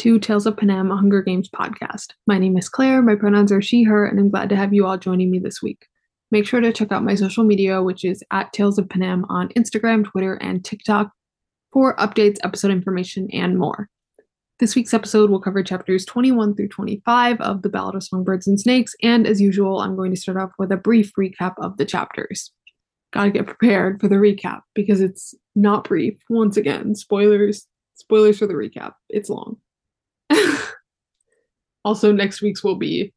To Tales of Panem, a Hunger Games podcast. My name is Claire, my pronouns are she, her, and I'm glad to have you all joining me this week. Make sure to check out my social media, which is at Tales of Panem on Instagram, Twitter, and TikTok for updates, episode information, and more. This week's episode will cover chapters 21 through 25 of The Ballad of Songbirds and Snakes, and as usual, I'm going to start off with a brief recap of the chapters. Gotta get prepared for the recap because it's not brief. Once again, spoilers, spoilers for the recap. It's long. Also, next week's will be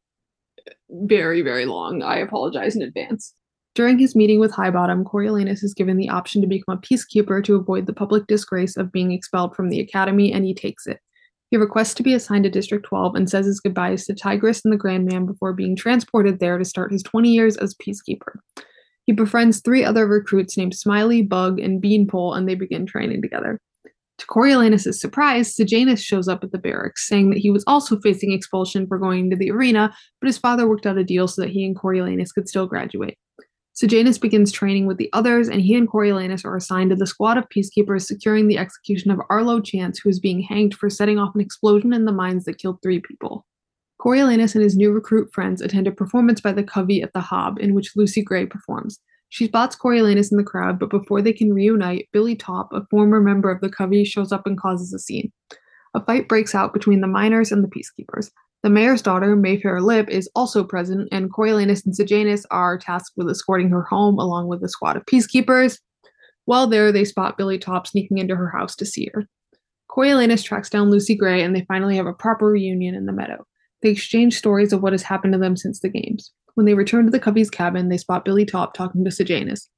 very, very long. I apologize in advance. During his meeting with Highbottom, Coriolanus is given the option to become a peacekeeper to avoid the public disgrace of being expelled from the academy, and he takes it. He requests to be assigned to District 12 and says his goodbyes to Tigris and the Grandma'am before being transported there to start his 20 years as peacekeeper. He befriends three other recruits named Smiley, Bug, and Beanpole, and they begin training together. To Coriolanus' surprise, Sejanus shows up at the barracks, saying that he was also facing expulsion for going to the arena, but his father worked out a deal so that he and Coriolanus could still graduate. Sejanus begins training with the others, and he and Coriolanus are assigned to the squad of peacekeepers securing the execution of Arlo Chance, who is being hanged for setting off an explosion in the mines that killed three people. Coriolanus and his new recruit friends attend a performance by the Covey at the Hob, in which Lucy Gray performs. She spots Coriolanus in the crowd, but before they can reunite, Billy Taupe, a former member of the Covey, shows up and causes a scene. A fight breaks out between the miners and the peacekeepers. The mayor's daughter, Mayfair Lipp, is also present, and Coriolanus and Sejanus are tasked with escorting her home along with a squad of peacekeepers. While there, they spot Billy Taupe sneaking into her house to see her. Coriolanus tracks down Lucy Gray, and they finally have a proper reunion in the meadow. They exchange stories of what has happened to them since the games. When they return to the Covey's cabin, they spot Billy Taupe talking to Sejanus.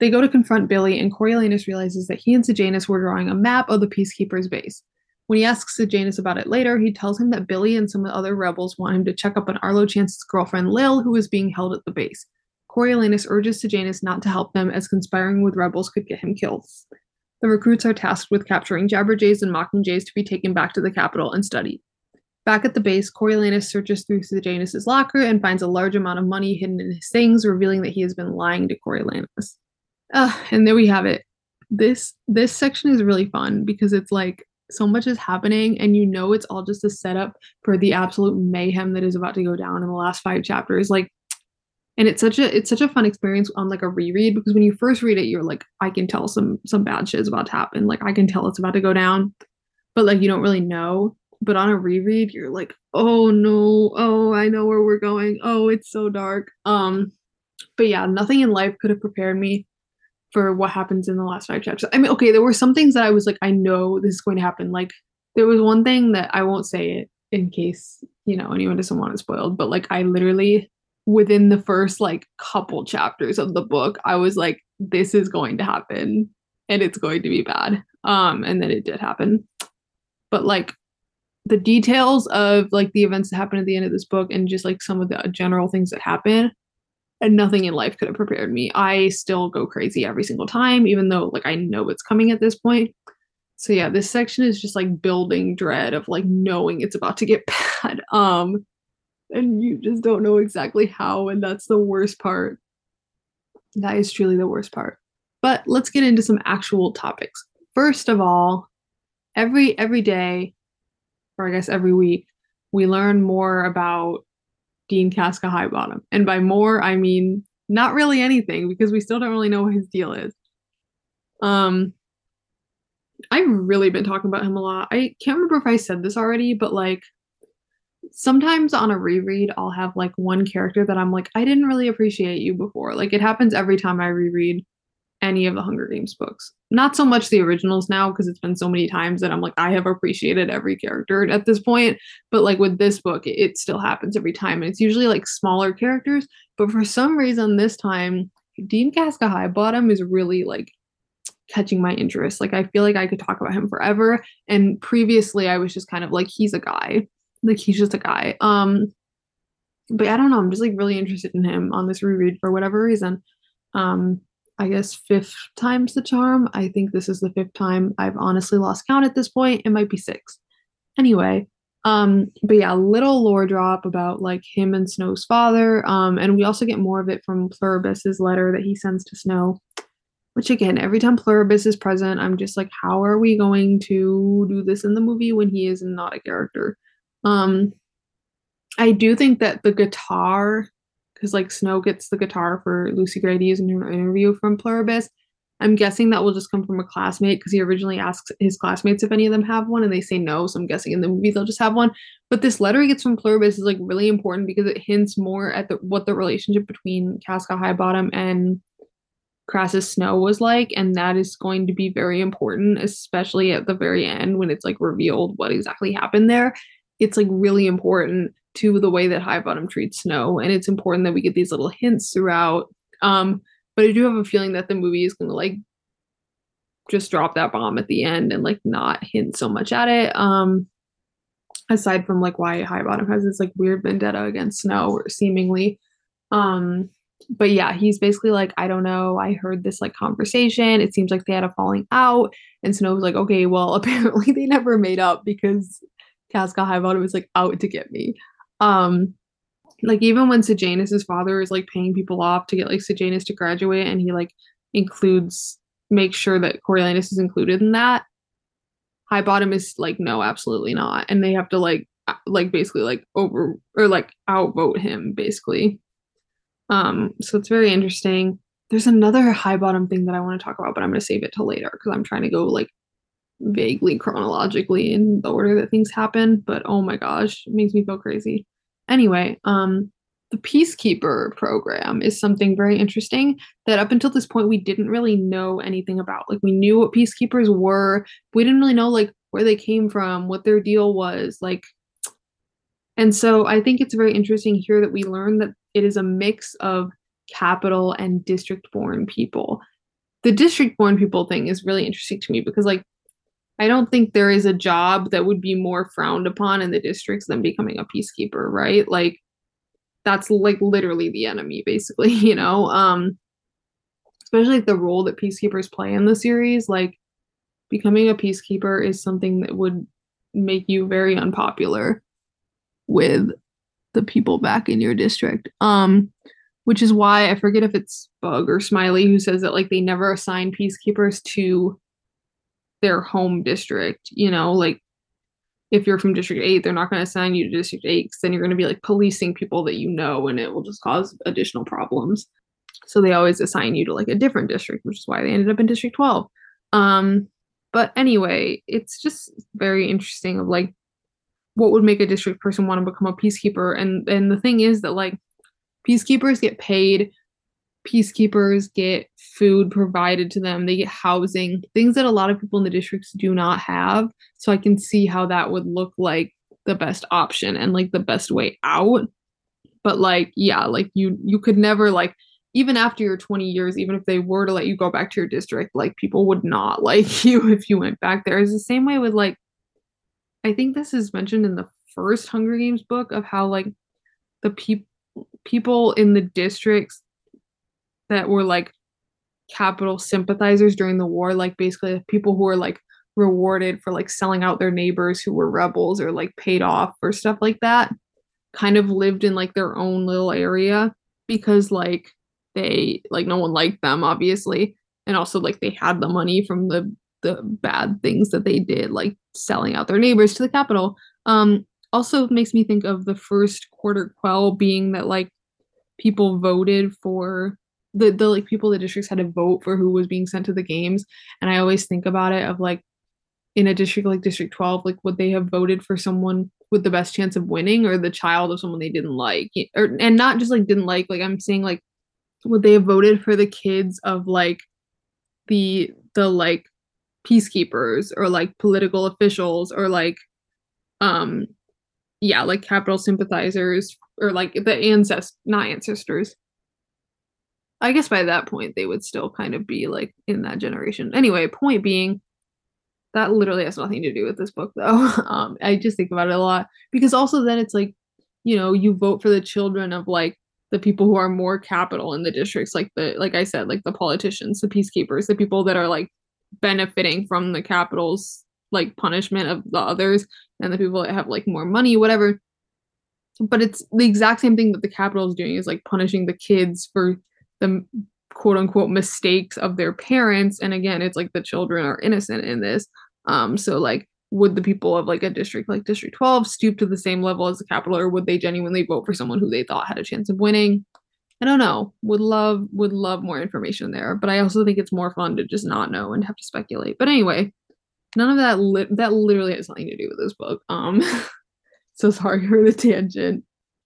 They go to confront Billy, and Coriolanus realizes that he and Sejanus were drawing a map of the Peacekeeper's base. When he asks Sejanus about it later, he tells him that Billy and some other rebels want him to check up on Arlo Chance's girlfriend Lil, who is being held at the base. Coriolanus urges Sejanus not to help them, as conspiring with rebels could get him killed. The recruits are tasked with capturing Jabberjays and Mockingjays to be taken back to the Capitol and studied. Back at the base, Coriolanus searches through Sejanus' locker and finds a large amount of money hidden in his things, revealing that he has been lying to Coriolanus. Uh, and there we have it. This this section is really fun because it's like so much is happening, and you know it's all just a setup for the absolute mayhem that is about to go down in the last five chapters. Like, and it's such a it's such a fun experience on like a reread because when you first read it, you're like, I can tell some some bad shit is about to happen. Like I can tell it's about to go down, but like you don't really know but on a reread you're like oh no. Oh i know where we're going. Oh it's so dark. Um but yeah nothing in life could have prepared me for what happens in the last five chapters. I mean okay there were some things that i was like i know this is going to happen. Like there was one thing that i won't say it in case you know anyone doesn't want it spoiled but like i literally within the first like couple chapters of the book i was like this is going to happen and it's going to be bad. Um and then it did happen. But like the details of like the events that happen at the end of this book and just like some of the general things that happen and nothing in life could have prepared me. I still go crazy every single time even though like i know it's coming at this point. So yeah this section is just like building dread of like knowing it's about to get bad um and you just don't know exactly how and that's the worst part. That is truly the worst part. But let's get into some actual topics. First of all every every day or I guess every week, we learn more about Dean Casca Highbottom. And by more, I mean not really anything because we still don't really know what his deal is. Um, I've really been talking about him a lot. I can't remember if I said this already, but like sometimes on a reread, I'll have like one character that I'm like, I didn't really appreciate you before. Like it happens every time I reread any of the Hunger Games books. Not so much the originals now because it's been so many times that I'm like I have appreciated every character at this point, but like with this book it, still happens every time and it's usually like smaller characters, but for some reason this time Dean Casca Highbottom is really like catching my interest. Like I feel like I could talk about him forever and previously I was just kind of like he's a guy. Like he's just a guy. Um but I don't know, I'm just like really interested in him on this reread for whatever reason. Um I guess fifth time's the charm. I think this is the fifth time. I've honestly lost count at this point. It might be six. Anyway, um, but yeah, a little lore drop about like him and Snow's father. Um, and we also get more of it from Pluribus's letter that he sends to Snow. which again, every time Pluribus is present, I'm just like, how are we going to do this in the movie when he is not a character? Um, I do think that the guitar, because like Snow gets the guitar for Lucy Gray to use in her interview from Pluribus. I'm guessing that will just come from a classmate because he originally asks his classmates if any of them have one and they say no. So I'm guessing in the movie they'll just have one. But this letter he gets from Pluribus is like really important because it hints more at the, what the relationship between Casca Highbottom and Crassus Snow was like. And that is going to be very important, especially at the very end when it's like revealed what exactly happened there. It's like really important to the way that Highbottom treats Snow. And it's important that we get these little hints throughout. Um, but I do have a feeling that the movie is gonna like just drop that bomb at the end and like not hint so much at it. Um aside from like why Highbottom has this like weird vendetta against Snow seemingly. Um but yeah, he's basically like, I don't know. I heard this like conversation. It seems like they had a falling out. And Snow was like, okay, well, apparently they never made up because Casca Highbottom was like out to get me. Um, like even when Sejanus's father is like paying people off to get like Sejanus to graduate and he like includes make sure that Coriolanus is included in that. Highbottom is like, no, absolutely not. And they have to like like basically like over or like outvote him basically. Um, so it's very interesting. There's another Highbottom thing that I want to talk about, but I'm gonna save it till later because I'm trying to go like vaguely chronologically in the order that things happen. But oh my gosh, it makes me feel crazy. Anyway, um, the Peacekeeper program is something very interesting that up until this point we didn't really know anything about. Like we knew what peacekeepers were, we didn't really know like where they came from, what their deal was, like and so I think it's very interesting here that we learn that it is a mix of Capitol and district born people. The district born people thing is really interesting to me because like I don't think there is a job that would be more frowned upon in the districts than becoming a peacekeeper, right? Like that's like literally the enemy basically, you know. Um especially like the role that peacekeepers play in the series, like becoming a peacekeeper is something that would make you very unpopular with the people back in your district. Um which is why I forget if it's Bug or Smiley who says that like they never assign peacekeepers to their home district, you know, like if you're from district 8 they're not going to assign you to district 8 because then you're going to be like policing people that you know and it will just cause additional problems. So they always assign you to like a different district which is why they ended up in district 12 um but anyway it's just very interesting of like what would make a district person want to become a peacekeeper and and the thing is that like peacekeepers get paid peacekeepers get food provided to them they get housing things that a lot of people in the districts do not have. So i can see how that would look like the best option and like the best way out. But like yeah like you you could never like even after your 20 years even if they were to let you go back to your district like people would not like you if you went back there. The same way with like i think this is mentioned in the first hunger games book of how like the people people in the districts that were like Capitol sympathizers during the war, like basically people who were like rewarded for like selling out their neighbors who were rebels or like paid off or stuff like that, kind of lived in like their own little area because like they like no one liked them obviously and also like they had the money from the the bad things that they did like selling out their neighbors to the Capitol. Um also makes me think of the first quarter quell being that like people voted for the the like people the districts had to vote for who was being sent to the games. And i always think about it of like in a district like district 12 like would they have voted for someone with the best chance of winning or the child of someone they didn't like? Or and not just like didn't like like i'm saying like would they have voted for the kids of like the the like peacekeepers or like political officials or like um yeah like Capitol sympathizers or like the ancestors not ancestors I guess by that point they would still kind of be like in that generation. Anyway, point being, that literally has nothing to do with this book though. Um, I just think about it a lot because also then it's like, you know, you vote for the children of like the people who are more capital in the districts, like the like I said, like the politicians, the peacekeepers, the people that are like benefiting from the Capitol's like punishment of the others, and the people that have like more money, whatever. But it's the exact same thing that the Capitol is doing is like punishing the kids for the quote unquote mistakes of their parents. And again it's like the children are innocent in this. Um so like would the people of like a district like district 12 stoop to the same level as the Capitol or would they genuinely vote for someone who they thought had a chance of winning? I don't know. Would love would love more information there but i also think it's more fun to just not know and have to speculate. But anyway none of that li- that literally has nothing to do with this book. Um so sorry for the tangent.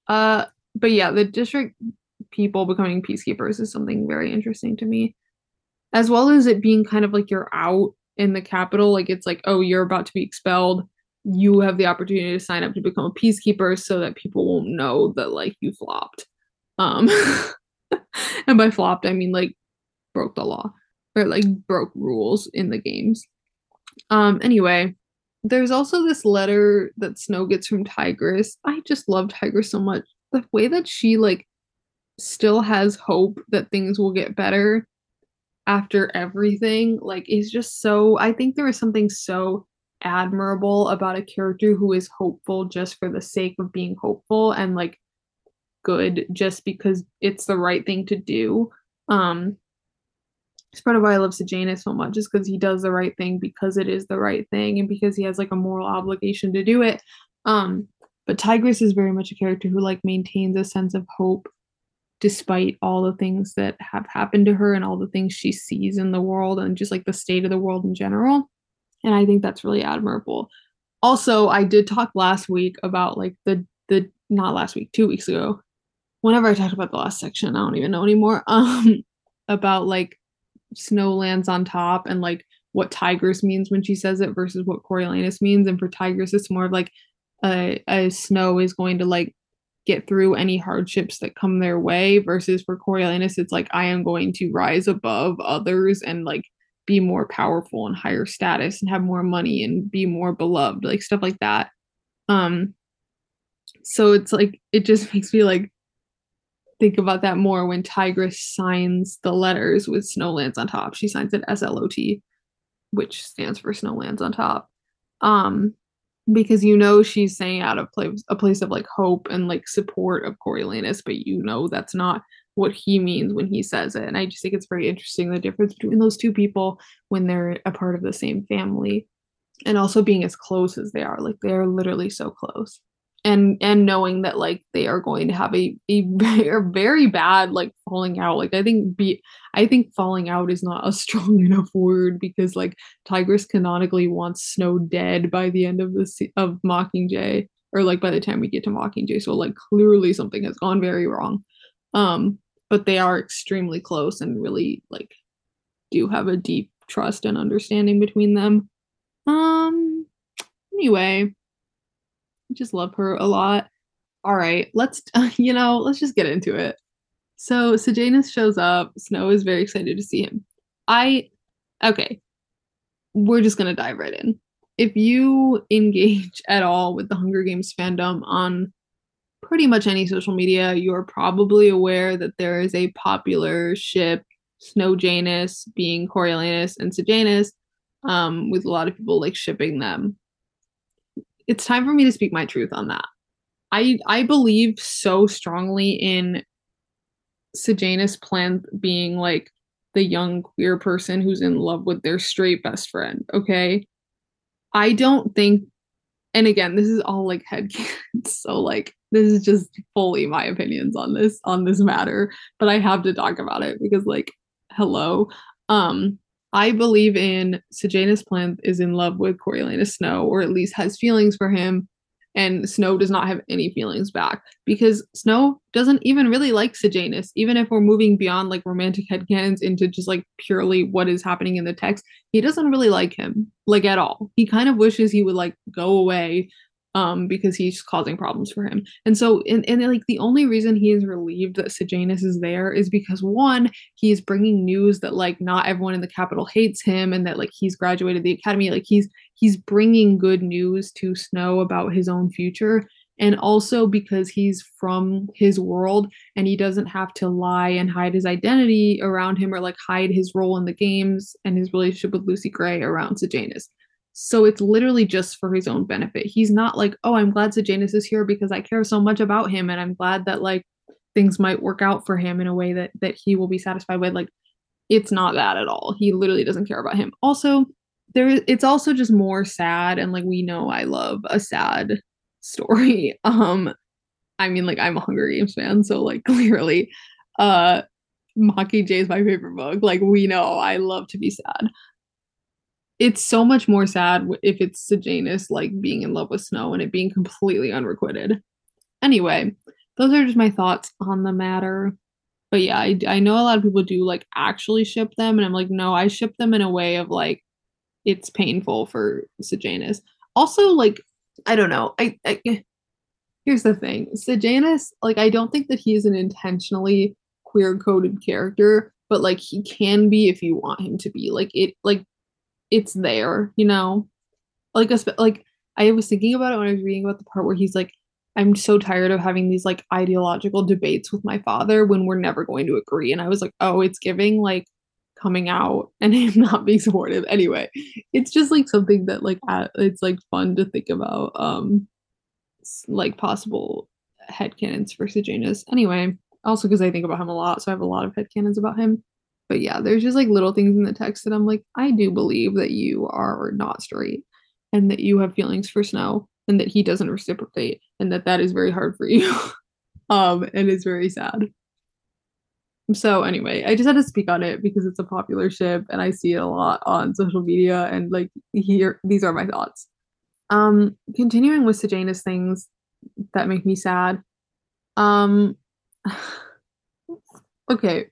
Uh but yeah the district people becoming peacekeepers is something very interesting to me. As well as it being kind of like you're out in the Capitol like it's like oh you're about to be expelled. You have the opportunity to sign up to become a peacekeeper so that people won't know that like you flopped. Um and by flopped i mean like broke the law or like broke rules in the games. Um anyway there's also this letter that snow gets from tigris. I just love tigris so much. The way that she like still has hope that things will get better after everything. Like is just so i think there is something so admirable about a character who is hopeful just for the sake of being hopeful and like good just because it's the right thing to do. Um it's part of why i love sejanus so much is because he does the right thing because it is the right thing and because he has like a moral obligation to do it. Um but tigris is very much a character who like maintains a sense of hope despite all the things that have happened to her and all the things she sees in the world and just like the state of the world in general. And I think that's really admirable. Also, I did talk last week about like the the not last week, 2 weeks ago. Whenever I talked about the last section, I don't even know anymore. Um about like snow lands on top and like what Tigris means when she says it versus what Coriolanus means. And for Tigris, it's more of like a, a snow is going to like get through any hardships that come their way versus for Coriolanus it's like I am going to rise above others and like be more powerful and higher status and have more money and be more beloved like stuff like that. Um so it's like it just makes me like think about that more when Tigris signs the letters with Snowlands on top. She signs it SLOT which stands for Snowlands on top. Um because you know she's saying out of place a place of like hope and like support of Coriolanus, but you know that's not what he means when he says it. And I just think it's very interesting the difference between those two people when they're a part of the same family and also being as close as they are. Like they're literally so close and and knowing that like they are going to have a a very, very bad like falling out. Like i think be i think falling out is not a strong enough word because like tigris canonically wants snow dead by the end of the of mockingjay or like by the time we get to mockingjay. So like clearly something has gone very wrong. Um but they are extremely close and really like do have a deep trust and understanding between them. Um anyway just love her a lot. All right, let's you know, let's just get into it. So Sejanus shows up. Snow is very excited to see him. I okay. We're just gonna dive right in. If you engage at all with the Hunger Games fandom on pretty much any social media, you're probably aware that there is a popular ship, Snow Janus being Coriolanus and Sejanus, um, with a lot of people like shipping them it's time for me to speak my truth on that. I I believe so strongly in Sejanus Plinth being like the young queer person who's in love with their straight best friend. Okay. I don't think and again, this is all like head so like this is just fully my opinions on this on this matter, but I have to talk about it because like hello. Um I believe in Sejanus Plinth is in love with Coriolanus Snow, or at least has feelings for him, and Snow does not have any feelings back because Snow doesn't even really like Sejanus. Even if we're moving beyond like romantic headcanons into just like purely what is happening in the text, he doesn't really like him like at all. He kind of wishes he would like go away um, because he's causing problems for him. And so, and, and like the only reason he is relieved that Sejanus is there is because one, he's bringing news that like not everyone in the Capitol hates him, and that like he's graduated the academy. Like he's he's bringing good news to Snow about his own future, and also because he's from his world and he doesn't have to lie and hide his identity around him or like hide his role in the games and his relationship with Lucy Gray around Sejanus. So it's literally just for his own benefit. He's not like, oh, I'm glad Sejanus is here because I care so much about him and I'm glad that like things might work out for him in a way that that he will be satisfied with. Like it's not that at all. He literally doesn't care about him. Also, there it's also just more sad and like we know I love a sad story. Um I mean like I'm a Hunger Games fan, so like clearly uh J is my favorite book. Like we know I love to be sad. It's so much more sad if it's Sejanus like being in love with Snow and it being completely unrequited. Anyway, those are just my thoughts on the matter. But yeah, I, I know a lot of people do like actually ship them, and I'm like, no, I ship them in a way of like it's painful for Sejanus. Also, like, I don't know. I, I eh, here's the thing. Sejanus, like, I don't think that he is an intentionally queer coded character, but like he can be if you want him to be. Like it like it's there, you know? Like a like I was thinking about it when I was reading about the part where he's like, I'm so tired of having these like ideological debates with my father when we're never going to agree. And I was like, oh, it's giving like coming out and him not being supportive. Anyway, it's just like something that like it's like fun to think about. Um, like possible headcanons for Sejanus. Anyway, also because I think about him a lot, so I have a lot of headcanons about him. But yeah, there's just like little things in the text that I'm like, I do believe that you are not straight and that you have feelings for Snow and that he doesn't reciprocate and that that is very hard for you. um, and it's very sad. So anyway, I just had to speak on it because it's a popular ship and I see it a lot on social media and like here these are my thoughts. Um continuing with Sejanus things that make me sad. Um okay.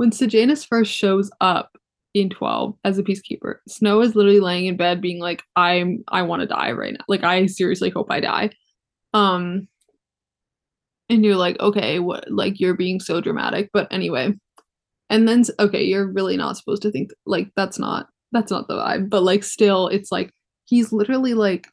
When Sejanus first shows up in 12 as a peacekeeper, Snow is literally laying in bed being like, I'm I want to die right now. Like I seriously hope I die. Um and you're like, okay, what like you're being so dramatic. But anyway. And then okay, you're really not supposed to think like that's not that's not the vibe. But like still it's like he's literally like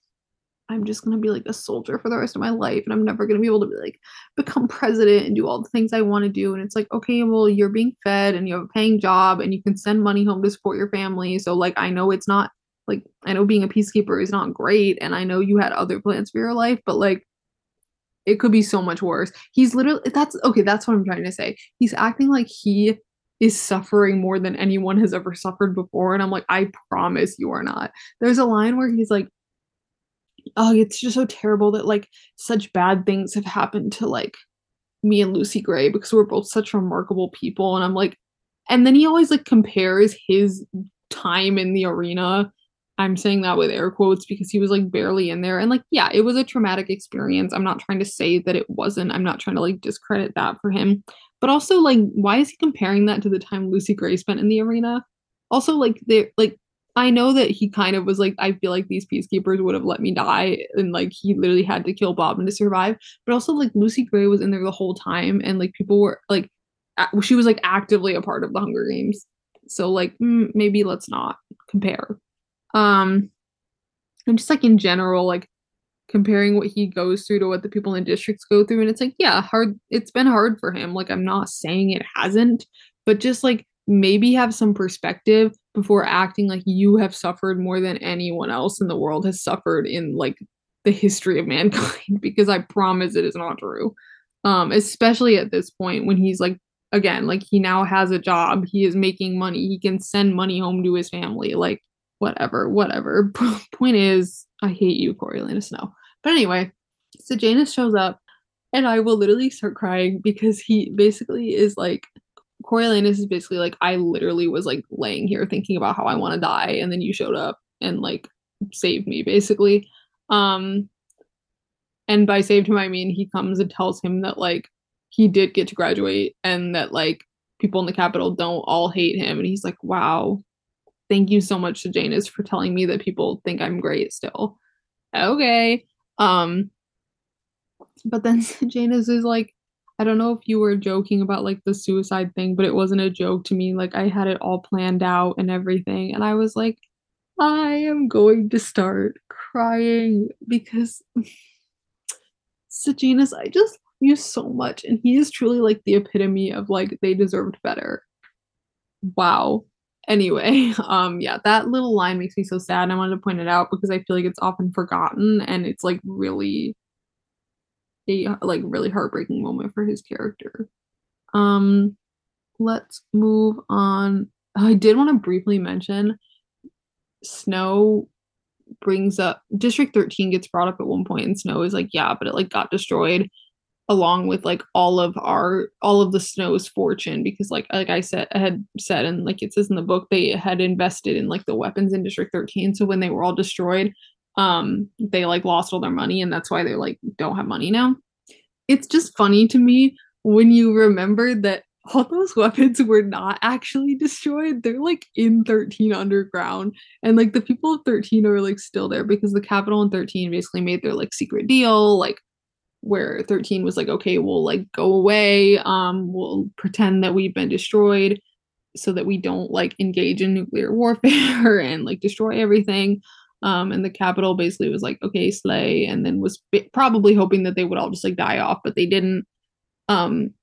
I'm just gonna be like a soldier for the rest of my life and I'm never gonna be able to be like become president and do all the things I want to do. And it's like, okay, well, you're being fed and you have a paying job and you can send money home to support your family. So like I know it's not like I know being a peacekeeper is not great and I know you had other plans for your life, but like it could be so much worse. He's literally that's okay, that's what I'm trying to say. He's acting like he is suffering more than anyone has ever suffered before. And I'm like, I promise you are not. There's a line where he's like, oh, it's just so terrible that like such bad things have happened to like me and Lucy Gray because we're both such remarkable people. And I'm like, and then he always like compares his time in the arena. I'm saying that with air quotes because he was like barely in there. And like, yeah, it was a traumatic experience. I'm not trying to say that it wasn't. I'm not trying to like discredit that for him. But also, like, why is he comparing that to the time Lucy Gray spent in the arena? Also, like, they like I know that he kind of was like, I feel like these peacekeepers would have let me die, and like he literally had to kill Bobbin to survive. But also, like Lucy Gray was in there the whole time, and like people were like, she was like actively a part of the Hunger Games. So like, mm, maybe let's not compare. Um, and just like in general, like comparing what he goes through to what the people in districts go through, and it's like, yeah, hard. It's been hard for him. Like I'm not saying it hasn't, but just like maybe have some perspective before acting like you have suffered more than anyone else in the world has suffered in like the history of mankind because I promise it is not true. Um especially at this point when he's like again like he now has a job, he is making money, he can send money home to his family like whatever, whatever. point is I hate you Coriolanus Snow. But anyway, Sejanus shows up and I will literally start crying because he basically is like Coriolanus is basically like, I literally was like laying here thinking about how I want to die, and then you showed up and like saved me, basically. Um, and by saved him, I mean he comes and tells him that like he did get to graduate and that like people in the Capitol don't all hate him, and he's like, wow, thank you so much Sejanus for telling me that people think I'm great still. Okay. Um, but then Janus is like, I don't know if you were joking about like the suicide thing, but it wasn't a joke to me. Like I had it all planned out and everything. And I was like, I am going to start crying because Sejanus, I just love you so much. And he is truly like the epitome of like they deserved better. Wow. Anyway, um, yeah, that little line makes me so sad. And I wanted to point it out because I feel like it's often forgotten and it's like really a like really heartbreaking moment for his character. Um let's move on. I did want to briefly mention Snow brings up District 13 gets brought up at one point and Snow is like, yeah, but it like got destroyed along with like all of our all of the Snow's fortune because like like I said I had said and like it says in the book they had invested in like the weapons in District 13 so when they were all destroyed um they like lost all their money and that's why they like don't have money now. It's just funny to me when you remember that all those weapons were not actually destroyed. They're like in 13 underground. And like the people of 13 are like still there because the Capitol in 13 basically made their like secret deal, like where 13 was like, okay, we'll like go away. Um, we'll pretend that we've been destroyed so that we don't like engage in nuclear warfare and like destroy everything. Um, and the Capitol basically was like, okay, slay, and then was probably hoping that they would all just like die off, but they didn't. Um,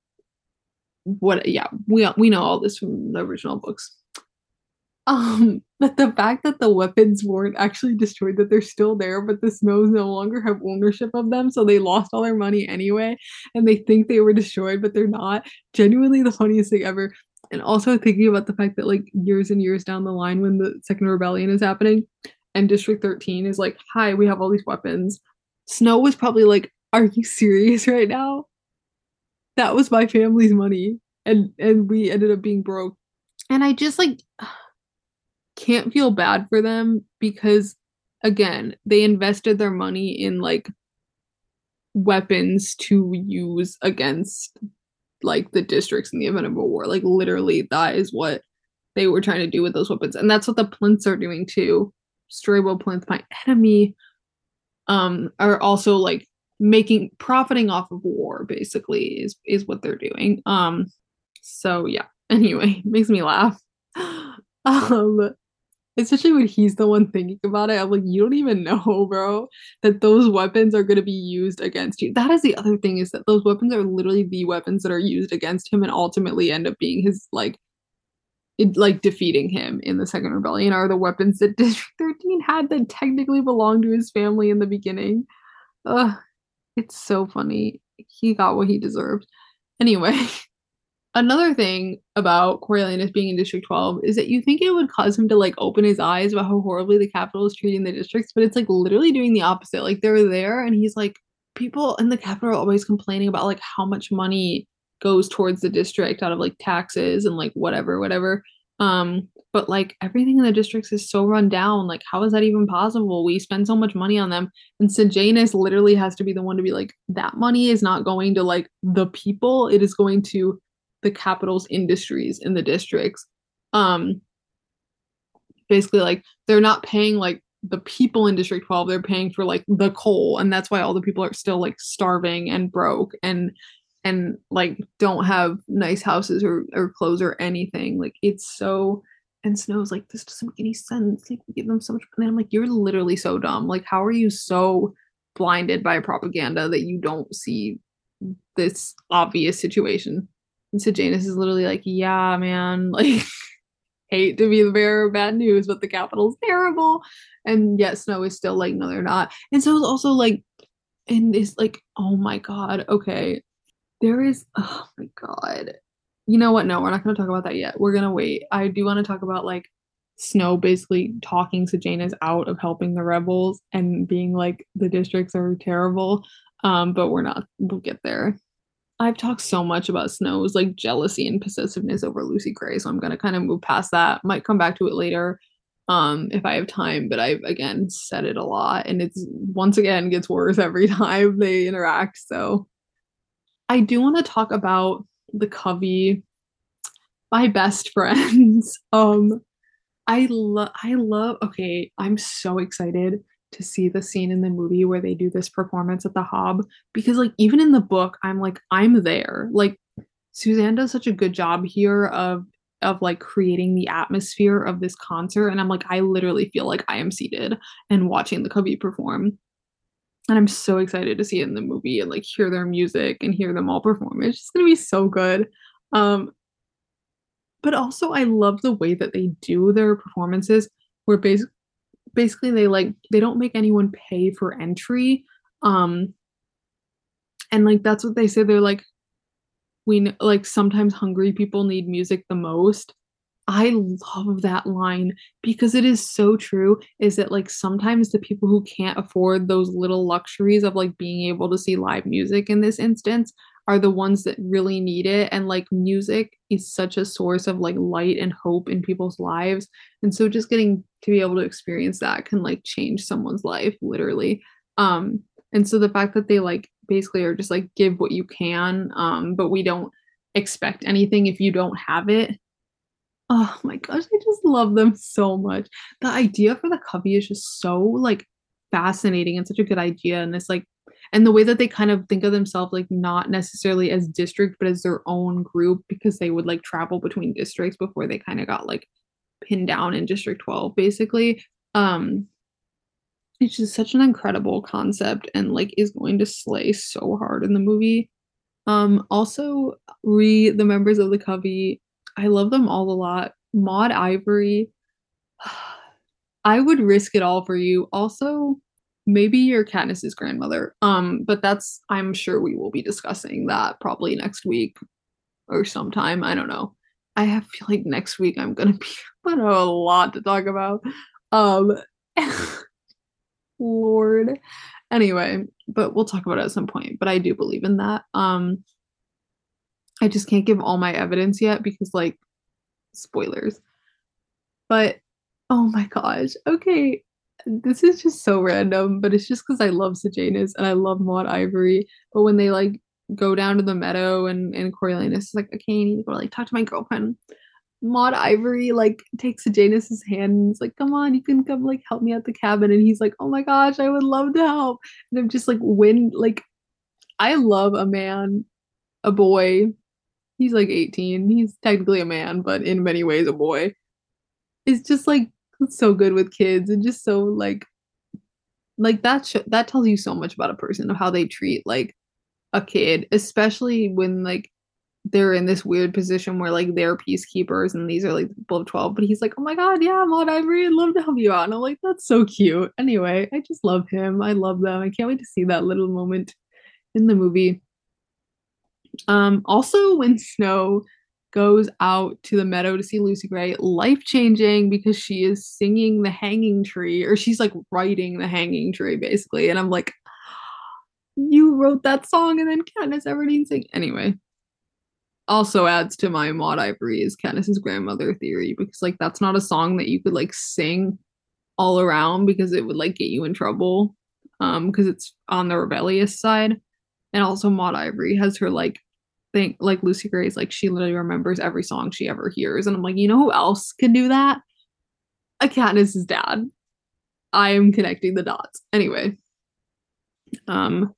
what yeah we we know all this from the original books. Um but the fact that the weapons weren't actually destroyed that they're still there but the snows no longer have ownership of them so they lost all their money anyway and they think they were destroyed but they're not. Genuinely the funniest thing ever. And also thinking about the fact that like years and years down the line when the second rebellion is happening and district 13 is like hi we have all these weapons. Snow was probably like are you serious right now? That was my family's money and and we ended up being broke. And i just like can't feel bad for them because again they invested their money in like weapons to use against like the districts in the event of a war. Like literally that is what they were trying to do with those weapons. And that's what the plinths are doing too Strabo Plinth, my enemy, um, are also like making profiting off of war basically is is what they're doing. Um so yeah. Anyway makes me laugh. Um especially when he's the one thinking about it i'm like you don't even know bro that those weapons are going to be used against you. That is the other thing is that those weapons are literally the weapons that are used against him and ultimately end up being his like it, like defeating him in the second rebellion are the weapons that district 13 had that technically belonged to his family in the beginning Ugh, it's so funny. He got what he deserved. Anyway, another thing about Coriolanus being in District 12 is that you think it would cause him to like open his eyes about how horribly the Capitol is treating the districts, but it's like literally doing the opposite. Like they're there and he's like, people in the Capitol are always complaining about like how much money goes towards the district out of like taxes and like whatever, whatever. Um, but like everything in the districts is so run down. Like, how is that even possible? We spend so much money on them. And Sejanus literally has to be the one to be like, that money is not going to like the people, it is going to the Capitol's industries in the districts. Um basically like they're not paying like the people in District 12, they're paying for like the coal, and that's why all the people are still like starving and broke and and like don't have nice houses or, or clothes or anything. Like it's so and Snow's like, this doesn't make any sense. Like, we give them so much. And I'm like, you're literally so dumb. Like, how are you so blinded by propaganda that you don't see this obvious situation? And Sejanus is literally like, yeah, man, like, hate to be the bearer of bad news, but the Capitol's terrible. And yet Snow is still like, no, they're not. And so it's also like, and it's like, oh my God, okay. There is, oh my God you know what? No, we're not going to talk about that yet. We're going to wait. I do want to talk about like Snow basically talking Sejanus out of helping the rebels and being like the districts are terrible. Um, but we're not. We'll get there. I've talked so much about Snow's like jealousy and possessiveness over Lucy Gray, so I'm gonna kind of move past that. Might come back to it later, um, if I have time. But I've again said it a lot, and it's once again gets worse every time they interact. So I do want to talk about the Covey, my best friends. um, I love, I love. Okay, I'm so excited to see the scene in the movie where they do this performance at the Hob because, like, even in the book, I'm like, I'm there. Like, Suzanne does such a good job here of of like creating the atmosphere of this concert and i'm like i literally feel like i am seated and watching the covey perform and I'm so excited to see it in the movie and like hear their music and hear them all perform. It's just gonna be so good. Um, but also I love the way that they do their performances, where basically basically they like they don't make anyone pay for entry. Um, and like that's what they say. They're like, we like sometimes hungry people need music the most. I love that line because it is so true. Is that like sometimes the people who can't afford those little luxuries of like being able to see live music in this instance are the ones that really need it. And like music is such a source of like light and hope in people's lives. And so just getting to be able to experience that can like change someone's life literally. Um, and so the fact that they like basically are just like give what you can, um, but we don't expect anything if you don't have it. Oh my gosh, I just love them so much. The idea for the covey is just so like fascinating and such a good idea. And it's like and the way that they kind of think of themselves like not necessarily as district but as their own group because they would like travel between districts before they kind of got like pinned down in district 12 basically um it's just such an incredible concept and like is going to slay so hard in the movie um also re the members of the covey i love them all a lot maud ivory i would risk it all for you also maybe you're Katniss's grandmother. Um, but that's I'm sure we will be discussing that probably next week or sometime. I don't know. I have feel like next week I'm gonna be know a lot to talk about. Um Lord. Anyway, but we'll talk about it at some point. But I do believe in that. Um I just can't give all my evidence yet because like spoilers. But oh my gosh. Okay, this is just so random, but it's just because I love Sejanus and I love Maud Ivory. But when they like go down to the meadow and and Coriolanus is like, okay, I need to go like talk to my girlfriend. Maud Ivory like takes Sejanus's hand and is like, come on, you can come like help me at the cabin. And he's like, oh my gosh, I would love to help. And I'm just like, when like I love a man, a boy. He's like 18. He's technically a man, but in many ways a boy. It's just like so good with kids and just so like like that sh- that tells you so much about a person of how they treat like a kid especially when like they're in this weird position where like they're peacekeepers and these are like people of 12 but he's like oh my god yeah Maud Ivory I'd love to help you out. And I'm like that's so cute. Anyway I just love him. I love them. I can't wait to see that little moment in the movie um also when Snow goes out to the meadow to see Lucy Gray, life changing because she is singing the hanging tree, or she's like writing the hanging tree basically. And I'm like, you wrote that song and then Katniss Everdeen sing. Anyway, also adds to my Maud Ivory is Katniss's grandmother theory because like that's not a song that you could like sing all around because it would like get you in trouble um because it's on the rebellious side. And also Maud Ivory has her like think like Lucy Gray's like she literally remembers every song she ever hears. And I'm like, you know who else can do that? A Katniss's dad. I am connecting the dots. Anyway. Um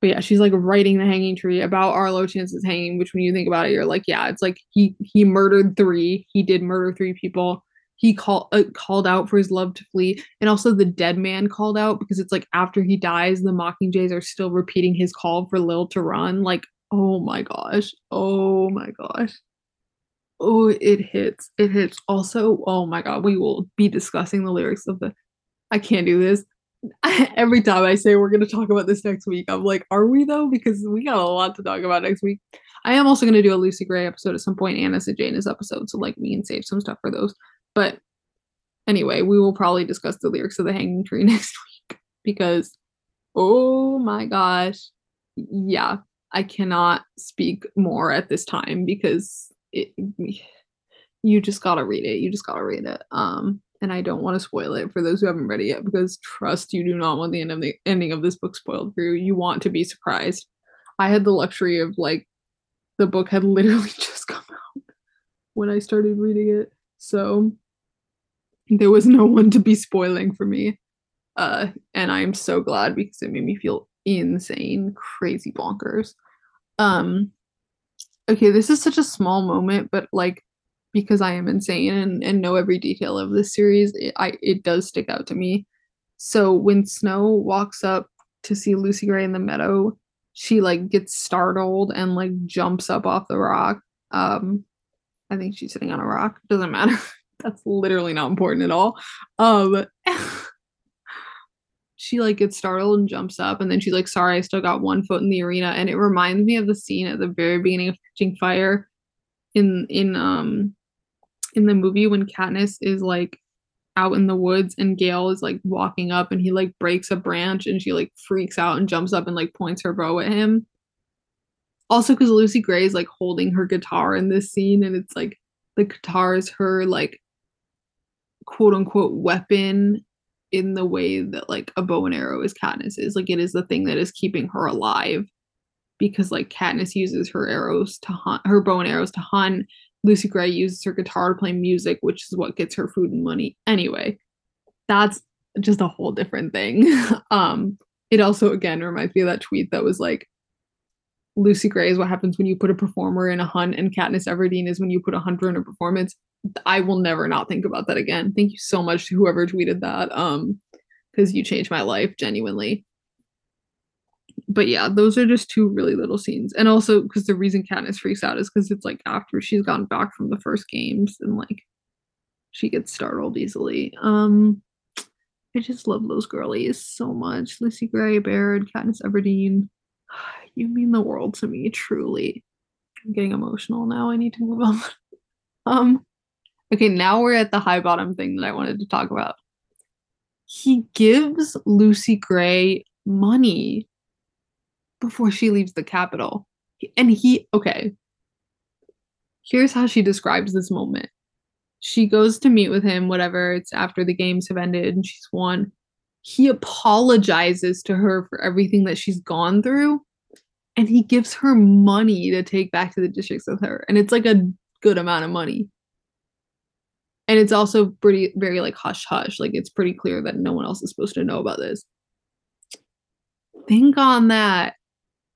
but yeah, she's like writing the hanging tree about Arlo Chance's hanging, which when you think about it, you're like, yeah, it's like he he murdered three. He did murder three people. He called uh, called out for his love to flee, and also the dead man called out because it's like after he dies, the Mockingjays are still repeating his call for Lil to run. Like, Oh my gosh. Oh my gosh. Oh, it hits. It hits. Also, oh my god, we will be discussing the lyrics of the I can't do this. Every time I say we're going to talk about this next week, I'm like, are we though? Because we got a lot to talk about next week. I am also going to do a Lucy Gray episode at some point, and a Sejanus episode, so like we can save some stuff for those. But anyway, we will probably discuss the lyrics of the Hanging Tree next week because, oh my gosh, yeah, I cannot speak more at this time because it you just gotta read it. You just gotta read it. Um, and I don't want to spoil it for those who haven't read it yet because trust you do not want the end of the ending of this book spoiled for you. You want to be surprised. I had the luxury of like the book had literally just come out when I started reading it. So there was no one to be spoiling for me. Uh, and I am so glad because it made me feel insane, crazy bonkers. Um okay, this is such a small moment, but like because I am insane and, and know every detail of this series, it, I it does stick out to me. So when Snow walks up to see Lucy Gray in the meadow, she like gets startled and like jumps up off the rock. Um I think she's sitting on a rock. Doesn't matter. That's literally not important at all. Um she like gets startled and jumps up and then she's like sorry i still got one foot in the arena and it reminds me of the scene at the very beginning of catching fire in in um in the movie when Katniss is like out in the woods and Gale is like walking up and he like breaks a branch and she like freaks out and jumps up and like points her bow at him. Also, because Lucy Gray is like holding her guitar in this scene and it's like the guitar is her like quote unquote weapon in the way that like a bow and arrow is Katniss is. Like it is the thing that is keeping her alive because like Katniss uses her arrows to hunt her bow and arrows to hunt Lucy Gray uses her guitar to play music, which is what gets her food and money. Anyway, that's just a whole different thing. um, it also again reminds me of that tweet that was like, Lucy Gray is what happens when you put a performer in a hunt, and Katniss Everdeen is when you put a hunter in a performance. I will never not think about that again. Thank you so much to whoever tweeted that. Um, because you changed my life genuinely but yeah, those are just two really little scenes. And also because the reason Katniss freaks out is because it's like after she's gone back from the first games and like she gets startled easily. Um I just love those girlies so much. Lucy Gray, Baird, Katniss Everdeen. You mean the world to me, truly. I'm getting emotional now. I need to move on. um okay, now we're at the Highbottom thing that I wanted to talk about. He gives Lucy Gray money before she leaves the Capitol. And he, okay, here's how she describes this moment. She goes to meet with him, whatever, it's after the games have ended and she's won. He apologizes to her for everything that she's gone through and he gives her money to take back to the districts with her. And it's like a good amount of money. And it's also pretty, very like hush hush. Like it's pretty clear that no one else is supposed to know about this. Think on that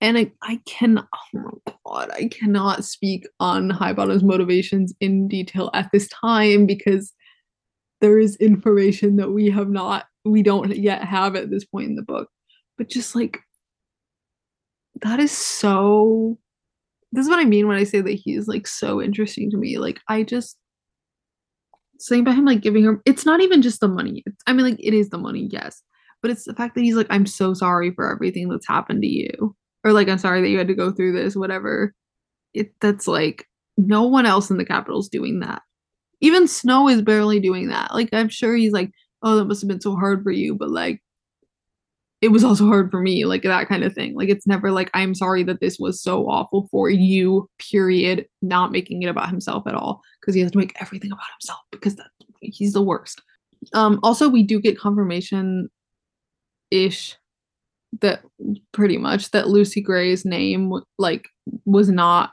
and I, I can oh my god i cannot speak on highbottom's motivations in detail at this time because there is information that we have not we don't yet have at this point in the book but just like that is so this is what i mean when i say that he's like so interesting to me like i just saying about him like giving her it's not even just the money it's, i mean like it is the money yes but it's the fact that he's like i'm so sorry for everything that's happened to you or like I'm sorry that you had to go through this, whatever. It that's like no one else in the Capitol's doing that. Even Snow is barely doing that. Like I'm sure he's like, oh, that must have been so hard for you, but like it was also hard for me, like that kind of thing. Like it's never like I'm sorry that this was so awful for you, period, not making it about himself at all. Because he has to make everything about himself because that he's the worst. Um also we do get confirmation ish that pretty much that Lucy Gray's name like was not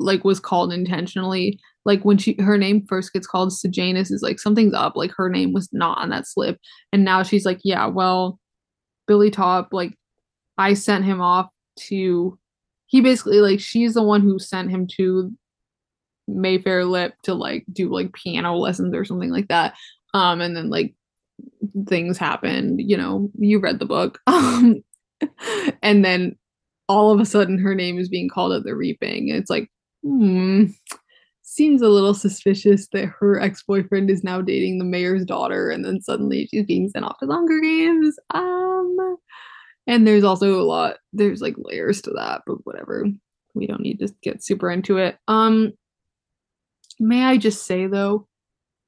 like was called intentionally. Like when she her name first gets called Sejanus is like something's up. Like her name was not on that slip, and now she's like, yeah, well, Billy Taupe like I sent him off to. He basically like she's the one who sent him to Mayfair Lipp to like do like piano lessons or something like that. Um, and then like things happened you know you read the book um and then all of a sudden her name is being called at the reaping it's like hmm seems a little suspicious that her ex-boyfriend is now dating the mayor's daughter and then suddenly she's being sent off to Hunger Games. Um and there's also a lot there's like layers to that but whatever. We don't need to get super into it. Um may i just say though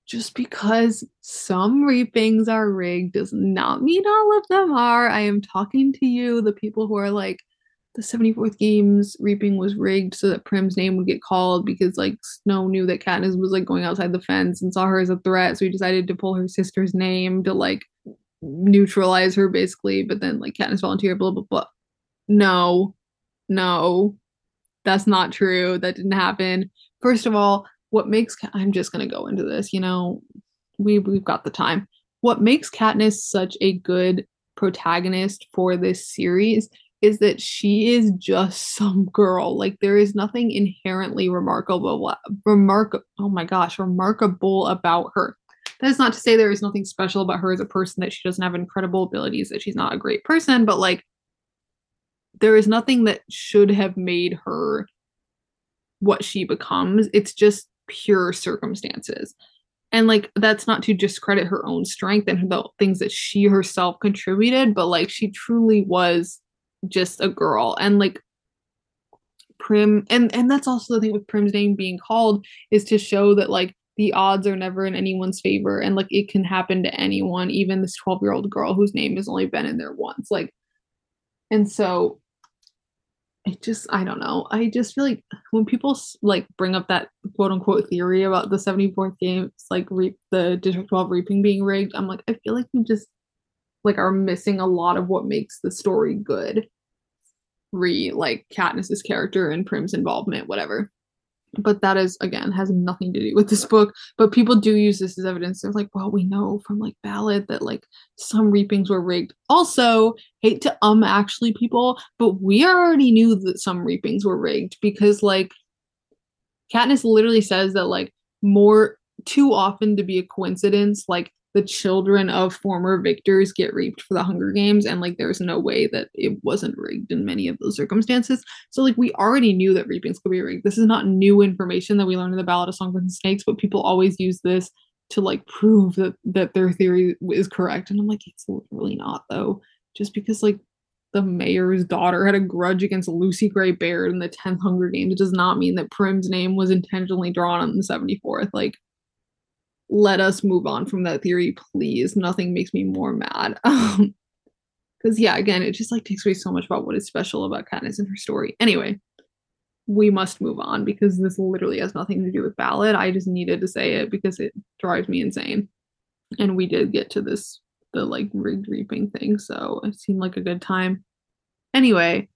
just because some reapings are rigged does not mean all of them are. I am talking to you, the people who are like, the 74th games reaping was rigged so that Prim's name would get called because like Snow knew that Katniss was like going outside the fence and saw her as a threat, so he decided to pull her sister's name to like neutralize her basically. But then like Katniss volunteered, blah blah blah. No, no, that's not true. That didn't happen. First of all, what makes I'm just gonna go into this. You know, we we've got the time. What makes Katniss such a good protagonist for this series is that she is just some girl. Like there is nothing inherently remarkable, remark. Oh my gosh, remarkable about her. That is not to say there is nothing special about her as a person that she doesn't have incredible abilities, that she's not a great person, but like there is nothing that should have made her what she becomes. It's just pure circumstances. and like that's not to discredit her own strength and the things that she herself contributed but like she truly was just a girl. And like prim and and that's also the thing with prim's name being called is to show that like the odds are never in anyone's favor and like it can happen to anyone even this 12 year old girl whose name has only been in there once like and so it just i don't know. I just feel like when people like bring up that quote unquote theory about the 74th games like reap the district 12 reaping being rigged i'm like i feel like you just like are missing a lot of what makes the story good. Re like katniss's character and prim's involvement whatever. But that is again has nothing to do with this book. But people do use this as evidence. They're like well we know from like ballad that like some reapings were rigged. Also hate to um actually people but we already knew that some reapings were rigged because like katniss literally says that like more too often to be a coincidence like the children of former victors get reaped for the Hunger Games, and like there's no way that it wasn't rigged in many of those circumstances. So like we already knew that reapings could be rigged. This is not new information that we learned in the Ballad of Songbirds and Snakes, but people always use this to like prove that that their theory is correct. And I'm like, it's really not though. Just because like the mayor's daughter had a grudge against Lucy Gray Baird in the 10th Hunger Games it does not mean that Prim's name was intentionally drawn on the 74th. Like let us move on from that theory, please. Nothing makes me more mad. Um, because yeah, again, it just like takes away so much about what is special about Katniss and her story. Anyway, we must move on because this literally has nothing to do with ballad. I just needed to say it because it drives me insane. And we did get to this the like rigged reaping thing, so it seemed like a good time. Anyway,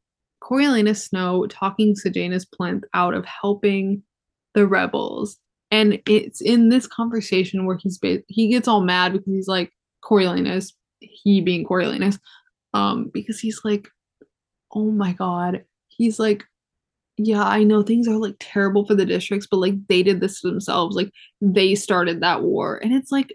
Coriolanus Snow talking Sejanus Plinth out of helping the rebels and it's in this conversation where he's ba- he gets all mad because he's like Coriolanus, he being Coriolanus, um, because he's like, oh my god, he's like, yeah, I know things are like terrible for the districts, but like they did this themselves, like they started that war, and it's like,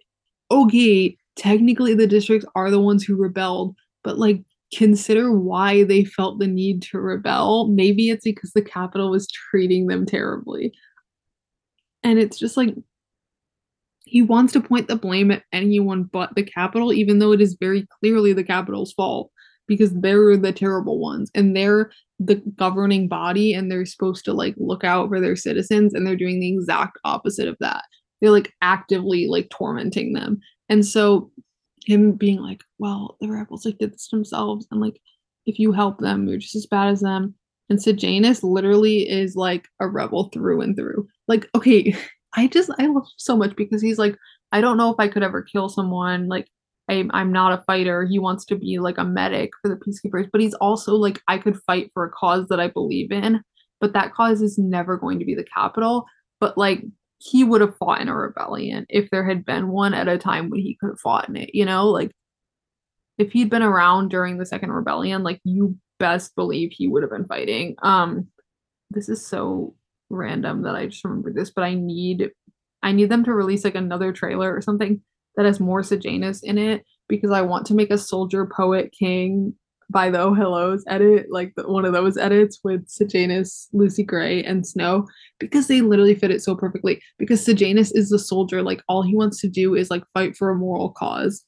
okay, technically the districts are the ones who rebelled, but like consider why they felt the need to rebel. Maybe it's because the Capitol was treating them terribly. And it's just like he wants to point the blame at anyone but the Capitol, even though it is very clearly the Capitol's fault because they're the terrible ones and they're the governing body and they're supposed to like look out for their citizens and they're doing the exact opposite of that. They're like actively like tormenting them. And so him being like, well, the rebels like did this themselves and like if you help them, you're just as bad as them. And Sejanus literally is like a rebel through and through. Like, okay, I just I love so much because he's like, I don't know if I could ever kill someone. Like, I'm I'm not a fighter. He wants to be like a medic for the peacekeepers, but he's also like, I could fight for a cause that I believe in, but that cause is never going to be the Capitol. But like, he would have fought in a rebellion if there had been one at a time when he could have fought in it, you know? Like, if he'd been around during the second rebellion, like, you best believe he would have been fighting. Um, this is so random that I just remember this, but I need I need them to release like another trailer or something that has more Sejanus in it because I want to make a soldier poet king by the Oh Hellos edit, like the, one of those edits with Sejanus, Lucy Gray, and Snow, because they literally fit it so perfectly. Because Sejanus is the soldier, like all he wants to do is like fight for a moral cause.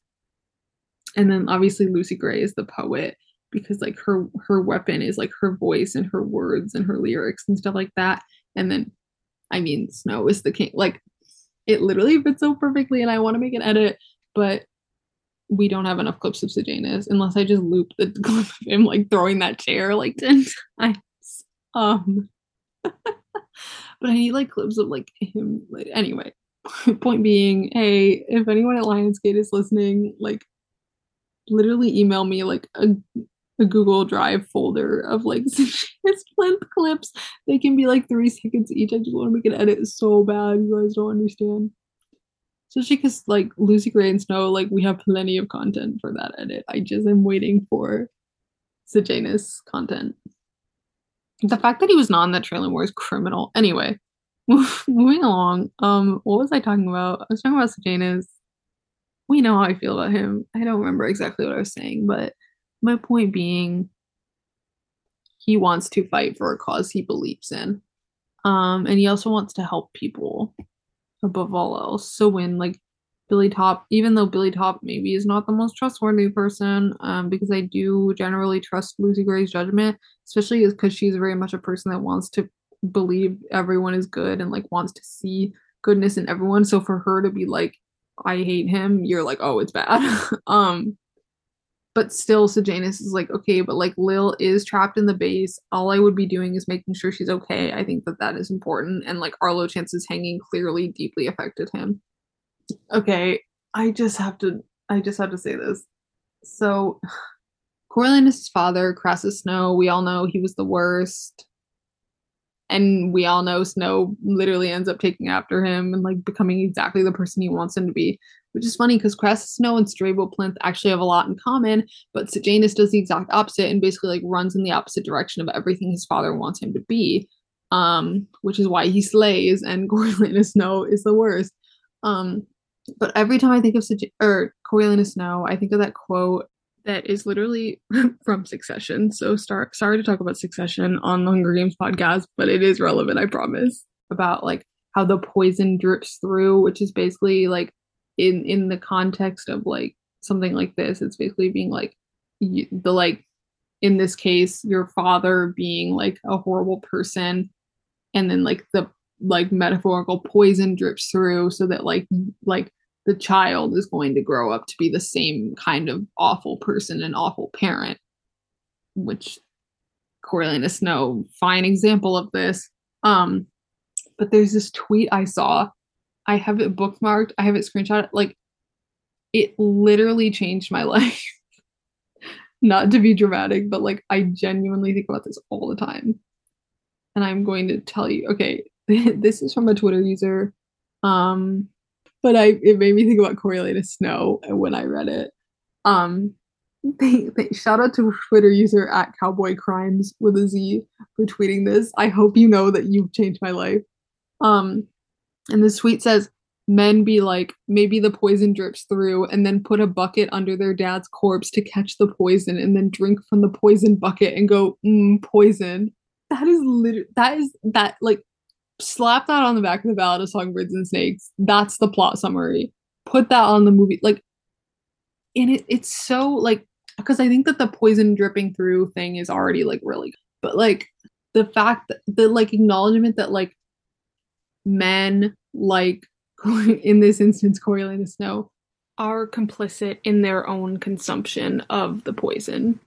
And then obviously Lucy Gray is the poet because like her her weapon is like her voice and her words and her lyrics and stuff like that and then i mean snow is the king like it literally fits so perfectly and i want to make an edit but we don't have enough clips of Sejanus unless I just loop the clip of him like throwing that chair like 10 times. Um but I need like clips of like him like, anyway. Point being, hey, if anyone at Lionsgate is listening, like literally email me like a a Google Drive folder of like Sejanus Plinth clips. They can be like three seconds each. I just want to make an edit so bad. You guys don't understand. Especially because like Lucy Gray and Snow, like we have plenty of content for that edit. I just am waiting for Sejanus content. The fact that he was not in that trailer more is criminal. Anyway, moving along. Um, what was I talking about? I was talking about Sejanus. We know how I feel about him. I don't remember exactly what I was saying, but my point being, he wants to fight for a cause he believes in. Um, and he also wants to help people above all else. So when like Billy Taupe, even though Billy Taupe maybe is not the most trustworthy person, um, because I do generally trust Lucy Gray's judgment, especially because she's very much a person that wants to believe everyone is good and like wants to see goodness in everyone. So for her to be like, I hate him, you're like, oh, it's bad. um, but still, Sejanus is like, okay, but like Lil is trapped in the base. All I would be doing is making sure she's okay. I think that that is important. And like Arlo Chance's hanging clearly deeply affected him. Okay, I just have to, I just have to say this. So, Coriolanus' father, Crassus Snow, we all know he was the worst and we all know Snow literally ends up taking after him and like becoming exactly the person he wants him to be, which is funny because Crassus Snow and Strabo Plinth actually have a lot in common, but Sejanus does the exact opposite and basically like runs in the opposite direction of everything his father wants him to be, um, which is why he slays and Coriolanus Snow is the worst. Um, but every time I think of Sej- or Coriolanus Snow, I think of that quote that is literally from Succession. So start sorry to talk about Succession on the Hunger Games podcast, but it is relevant, I promise. About like how the poison drips through, which is basically like in in the context of like something like this, it's basically being like you, the like in this case your father being like a horrible person and then like the like metaphorical poison drips through so that like like the child is going to grow up to be the same kind of awful person and awful parent, which Coriolanus Snow, fine example of this. Um, but there's this tweet I saw. I have it bookmarked. I have it screenshot. Like, it literally changed my life. Not to be dramatic, but like I genuinely think about this all the time. And I'm going to tell you. Okay, this is from a Twitter user. Um, but I it made me think about Coriolanus Snow when I read it. Um, they, they, shout out to Twitter user at Cowboy Crimes with a Z for tweeting this. I hope you know that you've changed my life. Um, and the tweet says, "Men be like, maybe the poison drips through, and then put a bucket under their dad's corpse to catch the poison, and then drink from the poison bucket and go, mm, poison." That is literally that is that like slap that on the back of the ballad of Songbirds and Snakes. That's the plot summary. Put that on the movie. Like, and it, it's so like because I think that the poison dripping through thing is already like really but like the fact that the like acknowledgement that like men like in this instance Coriolanus Snow are complicit in their own consumption of the poison.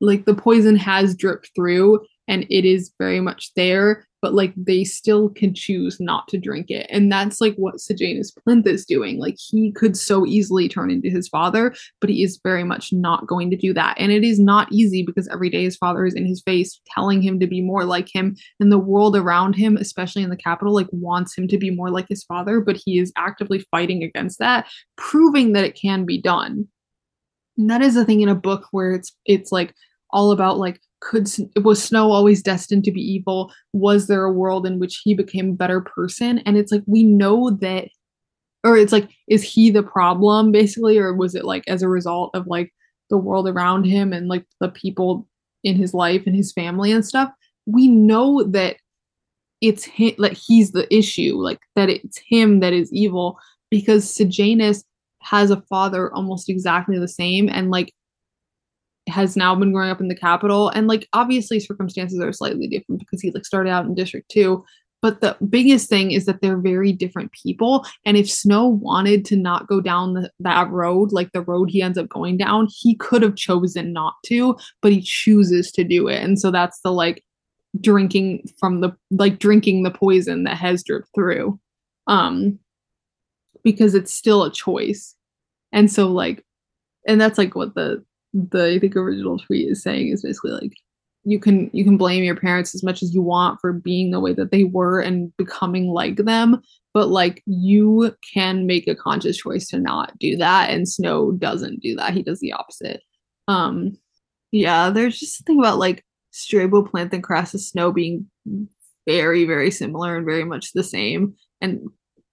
Like the poison has dripped through and it is very much there but like they still can choose not to drink it. And that's like what Sejanus Plinth is doing. Like he could so easily turn into his father, but he is very much not going to do that. And it is not easy because every day his father is in his face telling him to be more like him. And the world around him, especially in the Capitol, like wants him to be more like his father, but he is actively fighting against that, proving that it can be done. And that is the thing in a book where it's it's like all about like could was snow always destined to be evil? Was there a world in which he became a better person? And it's like we know that or it's like is he the problem basically? Or was it like as a result of like the world around him and like the people in his life and his family and stuff? We know that it's him like he's the issue like that it's him that is evil because Sejanus has a father almost exactly the same. And like has now been growing up in the Capitol. And like obviously circumstances are slightly different because he like started out in district 2 but the biggest thing is that they're very different people. And if snow wanted to not go down the, that road like the road he ends up going down he could have chosen not to but he chooses to do it. And so that's the like drinking from the like drinking the poison that has dripped through um because it's still a choice. And so like and that's like what the the I think original tweet is saying is basically like you can you can blame your parents as much as you want for being the way that they were and becoming like them but like you can make a conscious choice to not do that and snow doesn't do that. He does the opposite. Um yeah there's just something about like strabo plinth and crassus snow being very very similar and very much the same and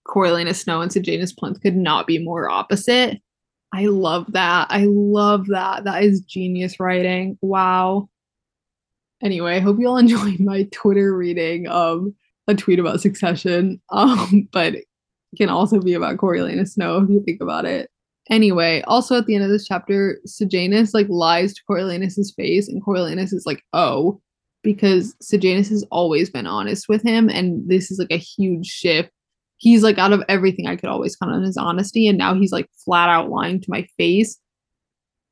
coriolanus snow and sejanus plinth could not be more opposite I love that. I love that. That is genius writing. Wow. Anyway, I hope you all enjoyed my Twitter reading of a tweet about succession. Um, but it can also be about Coriolanus Snow if you think about it. Anyway, also at the end of this chapter, Sejanus like lies to Coriolanus's face, and Coriolanus is like, oh, because Sejanus has always been honest with him, and this is like a huge shift. He's like out of everything I could always count on his honesty, and now he's like flat out lying to my face.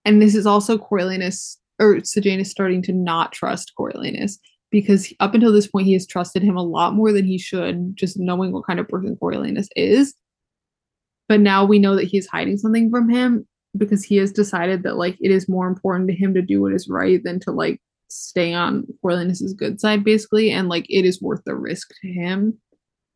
And this is also Coriolanus or Sejanus starting to not trust Coriolanus because up until this point he has trusted him a lot more than he should, just knowing what kind of person Coriolanus is. But now we know that he's hiding something from him because he has decided that like it is more important to him to do what is right than to like stay on Coriolanus's good side, basically, and like it is worth the risk to him.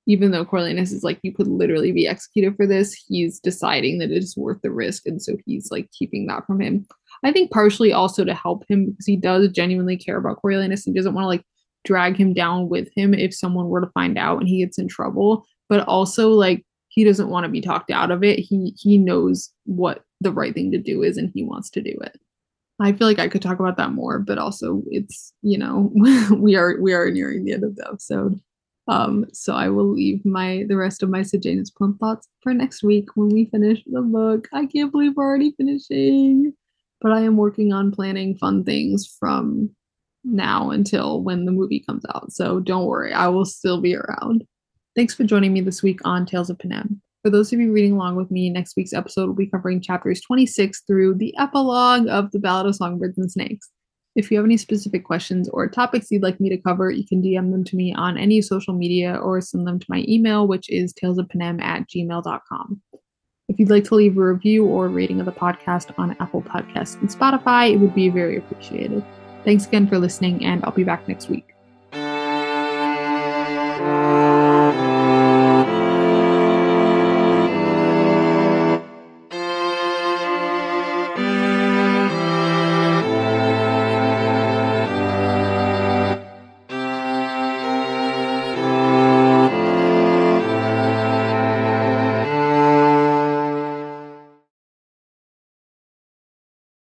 Even though Coriolanus is like, you could literally be executed for this, he's deciding that it is worth the risk, and so he's like keeping that from him. I think partially also to help him because he does genuinely care about Coriolanus and doesn't want to like drag him down with him if someone were to find out and he gets in trouble. But also like he doesn't want to be talked out of it. He he knows what the right thing to do is and he wants to do it. I feel like I could talk about that more, but also it's you know we are we are nearing the end of the episode. Um, so I will leave my the rest of my Sejanus plum thoughts for next week when we finish the book. I can't believe we're already finishing, but I am working on planning fun things from now until when the movie comes out. So don't worry, I will still be around. Thanks for joining me this week on Tales of Panem. For those of you reading along with me, next week's episode will be covering chapters 26 through the epilogue of The Ballad of Songbirds and Snakes. If you have any specific questions or topics you'd like me to cover, you can DM them to me on any social media or send them to my email, which is talesofpanem at gmail.com. If you'd like to leave a review or rating of the podcast on Apple Podcasts and Spotify, it would be very appreciated. Thanks again for listening, and I'll be back next week.